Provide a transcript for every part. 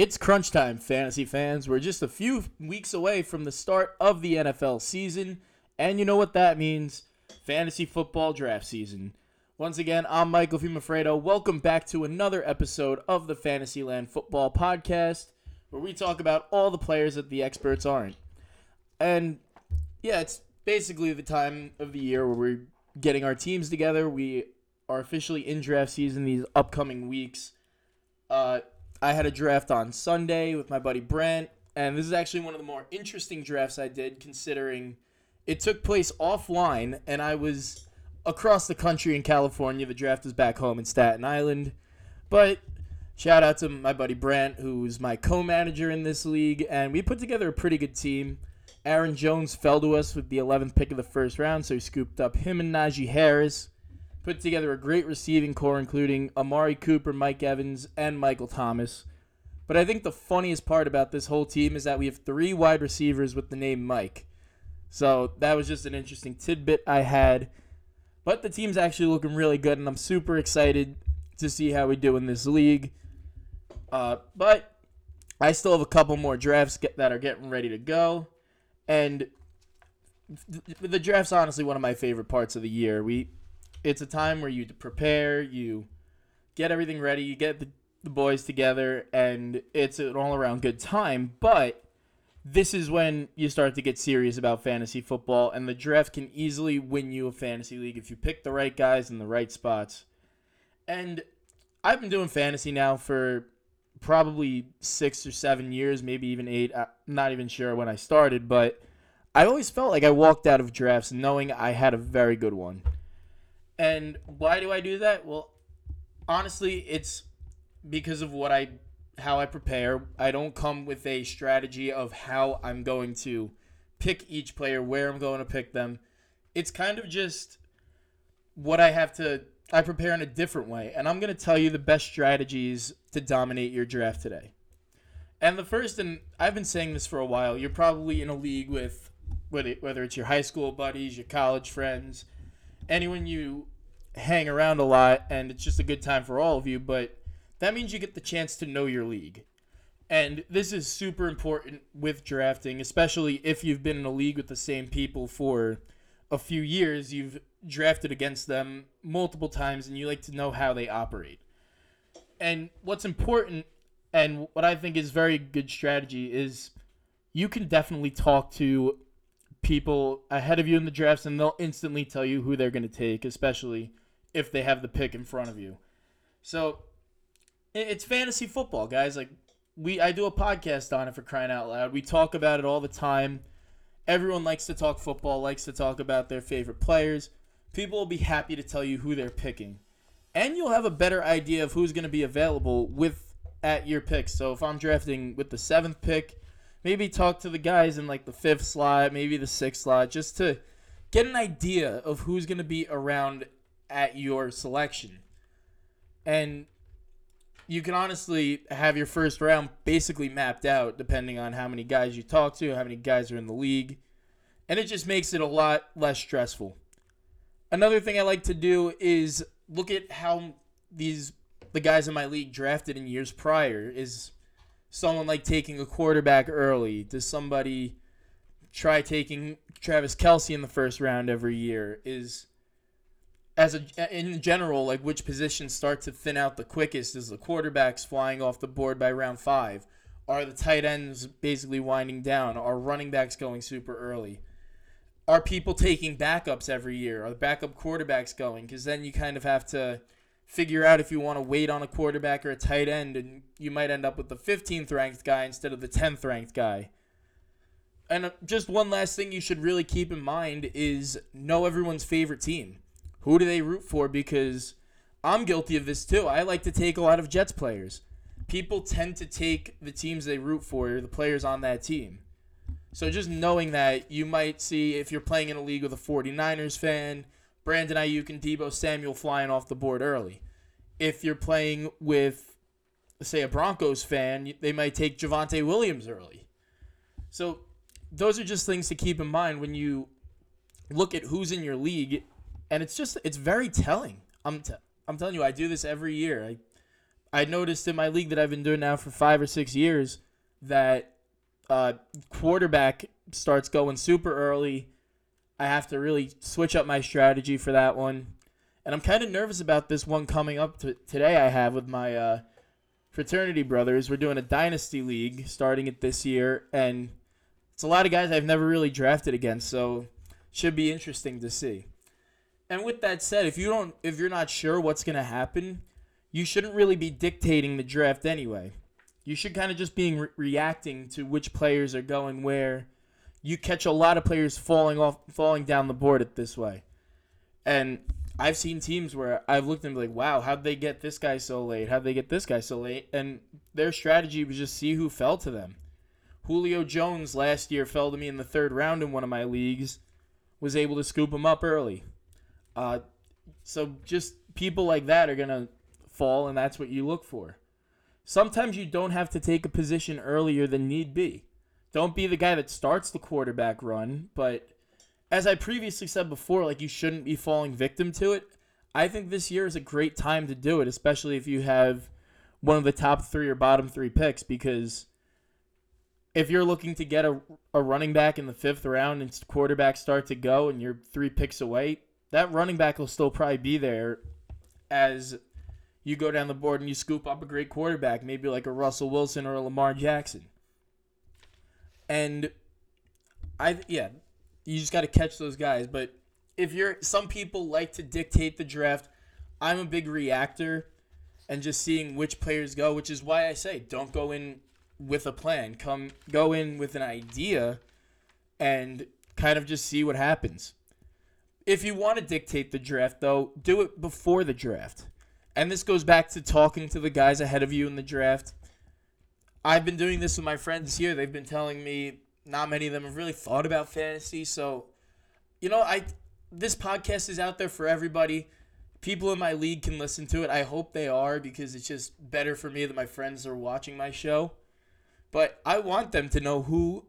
It's crunch time, fantasy fans. We're just a few weeks away from the start of the NFL season, and you know what that means fantasy football draft season. Once again, I'm Michael Fumafredo. Welcome back to another episode of the Fantasyland Football Podcast, where we talk about all the players that the experts aren't. And yeah, it's basically the time of the year where we're getting our teams together. We are officially in draft season these upcoming weeks. Uh, I had a draft on Sunday with my buddy Brent, and this is actually one of the more interesting drafts I did, considering it took place offline, and I was across the country in California. The draft was back home in Staten Island, but shout out to my buddy Brent, who's my co-manager in this league, and we put together a pretty good team. Aaron Jones fell to us with the 11th pick of the first round, so he scooped up him and Najee Harris put together a great receiving corps, including Amari Cooper, Mike Evans, and Michael Thomas. But I think the funniest part about this whole team is that we have three wide receivers with the name Mike. So that was just an interesting tidbit I had. But the team's actually looking really good, and I'm super excited to see how we do in this league. Uh, but I still have a couple more drafts get, that are getting ready to go. And the draft's honestly one of my favorite parts of the year. We it's a time where you prepare, you get everything ready, you get the, the boys together, and it's an all around good time. But this is when you start to get serious about fantasy football, and the draft can easily win you a fantasy league if you pick the right guys in the right spots. And I've been doing fantasy now for probably six or seven years, maybe even eight. I'm not even sure when I started, but I always felt like I walked out of drafts knowing I had a very good one. And why do I do that? Well, honestly, it's because of what I how I prepare. I don't come with a strategy of how I'm going to pick each player, where I'm going to pick them. It's kind of just what I have to I prepare in a different way, and I'm going to tell you the best strategies to dominate your draft today. And the first, and I've been saying this for a while, you're probably in a league with whether it's your high school buddies, your college friends, anyone you hang around a lot and it's just a good time for all of you, but that means you get the chance to know your league. And this is super important with drafting, especially if you've been in a league with the same people for a few years. You've drafted against them multiple times and you like to know how they operate. And what's important and what I think is very good strategy is you can definitely talk to people ahead of you in the drafts and they'll instantly tell you who they're going to take, especially if they have the pick in front of you. So it's fantasy football, guys. Like we I do a podcast on it for crying out loud. We talk about it all the time. Everyone likes to talk football, likes to talk about their favorite players. People will be happy to tell you who they're picking. And you'll have a better idea of who's going to be available with at your pick. So if I'm drafting with the 7th pick, maybe talk to the guys in like the 5th slot, maybe the 6th slot just to get an idea of who's going to be around at your selection. And you can honestly have your first round basically mapped out depending on how many guys you talk to, how many guys are in the league. And it just makes it a lot less stressful. Another thing I like to do is look at how these the guys in my league drafted in years prior is someone like taking a quarterback early? Does somebody try taking Travis Kelce in the first round every year? Is as a in general, like which positions start to thin out the quickest? Is the quarterbacks flying off the board by round five? Are the tight ends basically winding down? Are running backs going super early? Are people taking backups every year? Are the backup quarterbacks going? Because then you kind of have to figure out if you want to wait on a quarterback or a tight end, and you might end up with the 15th ranked guy instead of the 10th ranked guy. And uh, just one last thing you should really keep in mind is know everyone's favorite team. Who do they root for? Because I'm guilty of this too. I like to take a lot of Jets players. People tend to take the teams they root for, the players on that team. So just knowing that you might see if you're playing in a league with a 49ers fan, Brandon Aiyuk and Deebo Samuel flying off the board early. If you're playing with, say, a Broncos fan, they might take Javonte Williams early. So those are just things to keep in mind when you look at who's in your league and it's just it's very telling. I'm t- I'm telling you, I do this every year. I I noticed in my league that I've been doing now for five or six years that uh, quarterback starts going super early. I have to really switch up my strategy for that one. And I'm kind of nervous about this one coming up to, today. I have with my uh, fraternity brothers. We're doing a dynasty league starting it this year, and it's a lot of guys I've never really drafted against, so should be interesting to see. And with that said, if you don't, if you're not sure what's gonna happen, you shouldn't really be dictating the draft anyway. You should kind of just be re- reacting to which players are going where. You catch a lot of players falling off, falling down the board at this way, and I've seen teams where I've looked and be like, wow, how'd they get this guy so late? How'd they get this guy so late? And their strategy was just see who fell to them. Julio Jones last year fell to me in the third round in one of my leagues, was able to scoop him up early. Uh, so just people like that are to fall, and that's what you look for. Sometimes you don't have to take a position earlier than need be. Don't be the guy that starts the quarterback run, but as I previously said before, like you shouldn't be falling victim to it. I think this year is a great time to do it, especially if you have one of the top three or bottom three picks, because if you're looking to get a, a running back in the fifth round and quarterbacks start to go and you're three picks away, that running back will still probably be there as you go down the board and you scoop up a great quarterback, maybe like a Russell Wilson or a Lamar Jackson. And I yeah, you just got to catch those guys. But if you're some people like to dictate the draft, I'm a big reactor and just seeing which players go, which is why I say don't go in with a plan. Come go in with an idea and kind of just see what happens. If you want to dictate the draft though, do it before the draft. And this goes back to talking to the guys ahead of you in the draft. I've been doing this with my friends here. They've been telling me not many of them have really thought about fantasy. So, you know, I this podcast is out there for everybody. People in my league can listen to it. I hope they are because it's just better for me that my friends are watching my show. But I want them to know who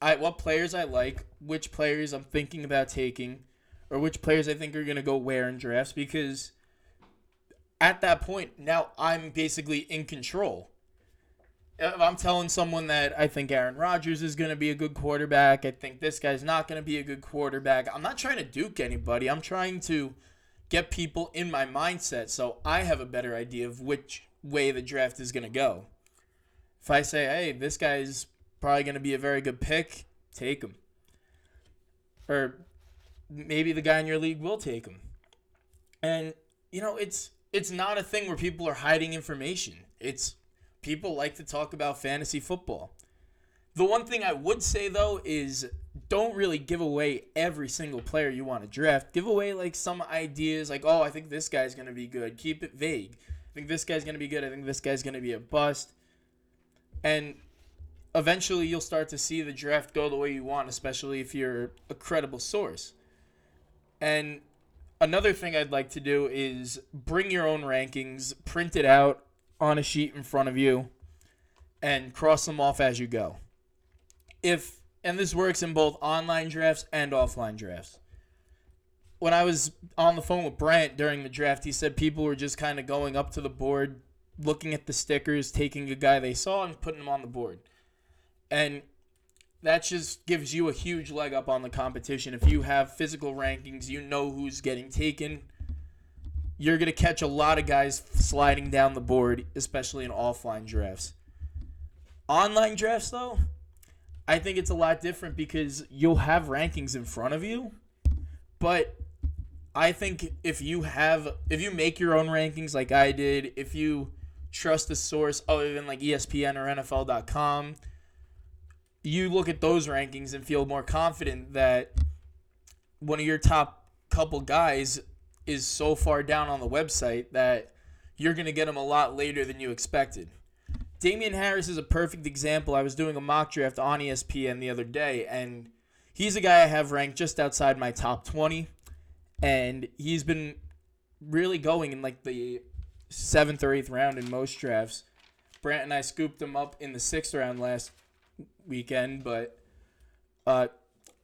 I what players I like, which players I'm thinking about taking, or which players I think are going to go where in drafts because at that point, now I'm basically in control. If I'm telling someone that I think Aaron Rodgers is going to be a good quarterback, I think this guy's not going to be a good quarterback. I'm not trying to duke anybody. I'm trying to get people in my mindset so I have a better idea of which way the draft is going to go. If I say, hey, this guy's probably going to be a very good pick, take him. Or maybe the guy in your league will take him. And, you know, it's it's not a thing where people are hiding information. It's people like to talk about fantasy football. The one thing I would say though is don't really give away every single player you want to draft. Give away like some ideas like, "Oh, I think this guy's going to be good." Keep it vague. I think this guy's going to be good. I think this guy's going to be a bust. And eventually you'll start to see the draft go the way you want, especially if you're a credible source. And another thing I'd like to do is bring your own rankings, print it out on a sheet in front of you, and cross them off as you go. If and this works in both online drafts and offline drafts. When I was on the phone with Brant during the draft, he said people were just kind of going up to the board, looking at the stickers, taking a guy they saw and putting him on the board. And that just gives you a huge leg up on the competition. If you have physical rankings, you know who's getting taken. You're going to catch a lot of guys sliding down the board, especially in offline drafts. Online drafts, though, I think it's a lot different because you'll have rankings in front of you, but I think if you have if you make your own rankings like I did, if you trust a source other than like ESPN or NFL.com, you look at those rankings and feel more confident that one of your top couple guys is so far down on the website that you're going to get him a lot later than you expected. Damien Harris is a perfect example. I was doing a mock draft on ESPN the other day, and he's a guy I have ranked just outside my top 20, and he's been really going in like the seventh or eighth round in most drafts. Brant and I scooped him up in the sixth round last weekend, but uh,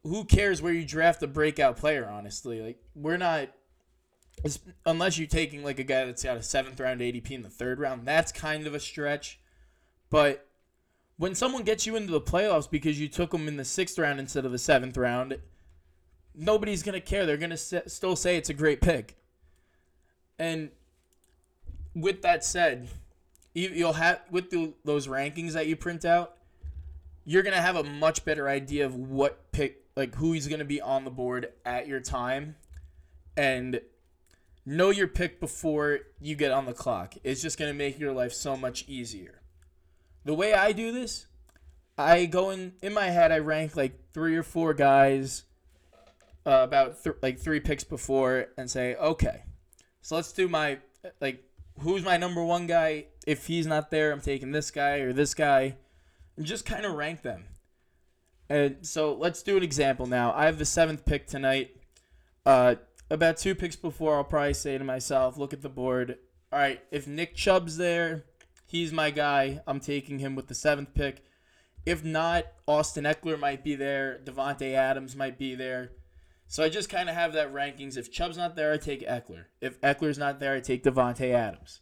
who cares where you draft a breakout player? Honestly, like we're not unless you're taking like a guy that's got a seventh round ADP in the third round, that's kind of a stretch. But when someone gets you into the playoffs because you took them in the sixth round instead of the seventh round, nobody's gonna care. They're gonna still say it's a great pick. And with that said, you'll have with the, those rankings that you print out, you're gonna have a much better idea of what pick, like who he's gonna be on the board at your time, and know your pick before you get on the clock. It's just gonna make your life so much easier. The way I do this, I go in in my head. I rank like three or four guys, uh, about th- like three picks before, and say, okay, so let's do my like who's my number one guy. If he's not there, I'm taking this guy or this guy, and just kind of rank them. And so let's do an example now. I have the seventh pick tonight. Uh, about two picks before, I'll probably say to myself, look at the board. All right, if Nick Chubb's there, he's my guy. I'm taking him with the seventh pick. If not, Austin Ekeler might be there. Davante Adams might be there. So I just kind of have that rankings. If Chubb's not there, I take Ekeler. If Ekeler's not there, I take Davante Adams.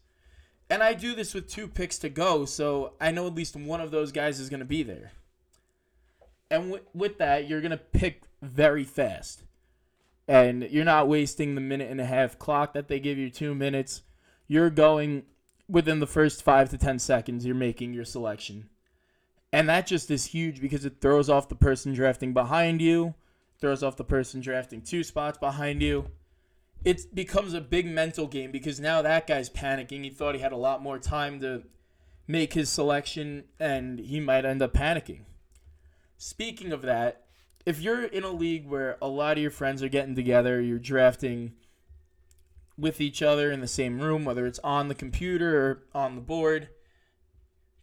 And I do this with two picks to go, so I know at least one of those guys is going to be there. And w- with that, you're going to pick very fast. And you're not wasting the minute and a half clock that they give you, two minutes. You're going within the first five to 10 seconds, you're making your selection. And that just is huge because it throws off the person drafting behind you throws off the person drafting two spots behind you. It becomes a big mental game because now that guy's panicking. He thought he had a lot more time to make his selection, and he might end up panicking. Speaking of that, if you're in a league where a lot of your friends are getting together, you're drafting with each other in the same room, whether it's on the computer or on the board,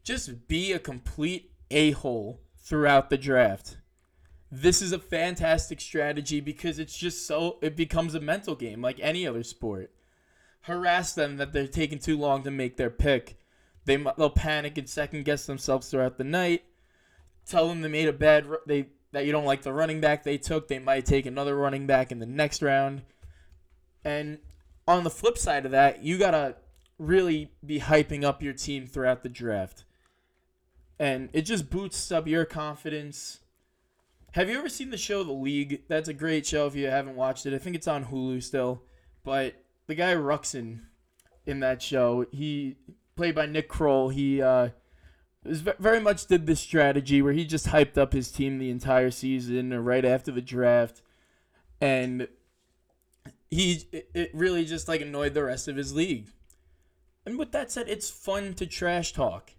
just be a complete a hole throughout the draft this is a fantastic strategy because it's just so it becomes a mental game like any other sport. Harass them that they're taking too long to make their pick. They they'll panic and second guess themselves throughout the night. Tell them they made a bad they that you don't like the running back they took. They might take another running back in the next round. And on the flip side of that, you gotta really be hyping up your team throughout the draft. And it just boosts up your confidence have you ever seen the show The League? That's a great show if you haven't watched it. I think it's on Hulu still. But the guy Ruxin in that show, he played by Nick Kroll. He uh, was very much did this strategy where he just hyped up his team the entire season or right after the draft, and he it really just like annoyed the rest of his league. And with that said, it's fun to trash talk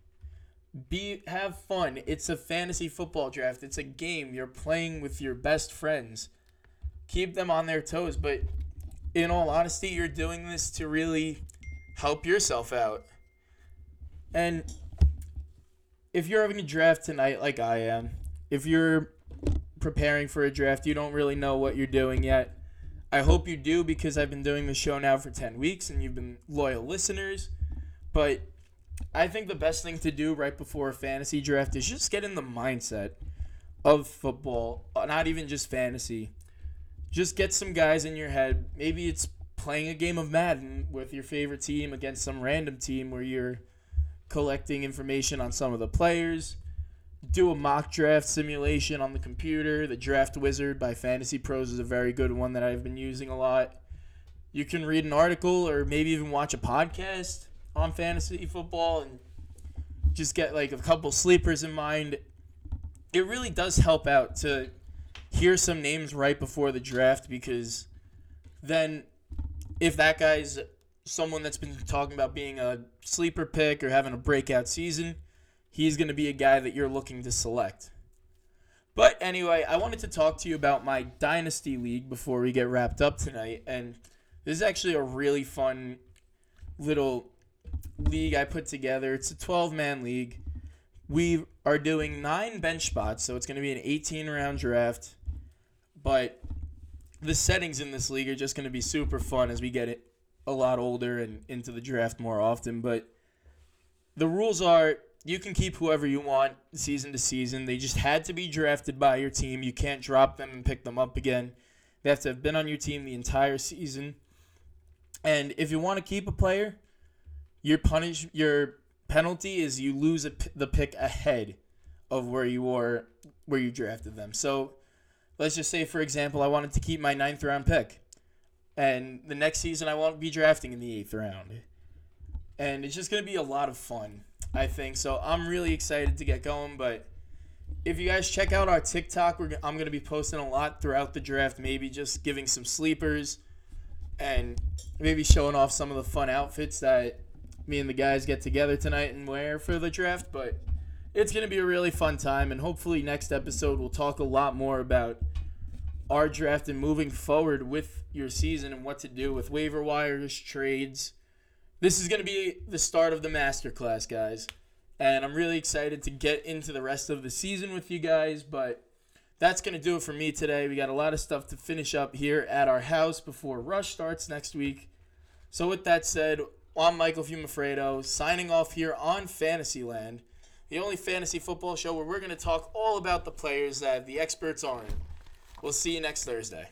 be have fun. It's a fantasy football draft. It's a game. You're playing with your best friends. Keep them on their toes, but in all honesty, you're doing this to really help yourself out. And if you're having a draft tonight like I am, if you're preparing for a draft, you don't really know what you're doing yet. I hope you do because I've been doing the show now for 10 weeks and you've been loyal listeners. But I think the best thing to do right before a fantasy draft is just get in the mindset of football, uh, not even just fantasy. Just get some guys in your head. Maybe it's playing a game of Madden with your favorite team against some random team where you're collecting information on some of the players. Do a mock draft simulation on the computer. The Draft Wizard by Fantasy Pros is a very good one that I've been using a lot. You can read an article or maybe even watch a podcast on fantasy football and just get like a couple sleepers in mind, it really does help out to hear some names right before the draft because then if that guy's someone that's been talking about being a sleeper pick or having a breakout season, he's going to be a guy that you're looking to select. But anyway, I wanted to talk to you about my Dynasty League before we get wrapped up tonight. And this is actually a really fun little league I put together. It's a 12 man league. We are doing nine bench spots, so it's going to be an 18 round draft. But the settings in this league are just going to be super fun as we get it a lot older and into the draft more often. But the rules are you can keep whoever you want season to season. They just had to be drafted by your team. You can't drop them and pick them up again. They have to have been on your team the entire season. And if you want to keep a player, your punish your penalty is you lose the pick ahead of where you were where you drafted them. So let's just say, for example, I wanted to keep my ninth round pick, and the next season I won't be drafting in the eighth round, and it's just gonna be a lot of fun. I think so. I'm really excited to get going, but if you guys check out our TikTok, we're, I'm gonna be posting a lot throughout the draft. Maybe just giving some sleepers, and maybe showing off some of the fun outfits that me and the guys get together tonight and wear for the draft. But it's going to be a really fun time, and hopefully, next episode, we'll talk a lot more about our draft and moving forward with your season and what to do with waiver wires, trades. This is going to be the start of the masterclass, guys. And I'm really excited to get into the rest of the season with you guys, but that's going to do it for me today. We got a lot of stuff to finish up here at our house before Rush starts next week. So, with that said, I'm Michael Fumafredo, signing off here on Fantasyland the only fantasy football show where we're going to talk all about the players that the experts aren't. We'll see you next Thursday.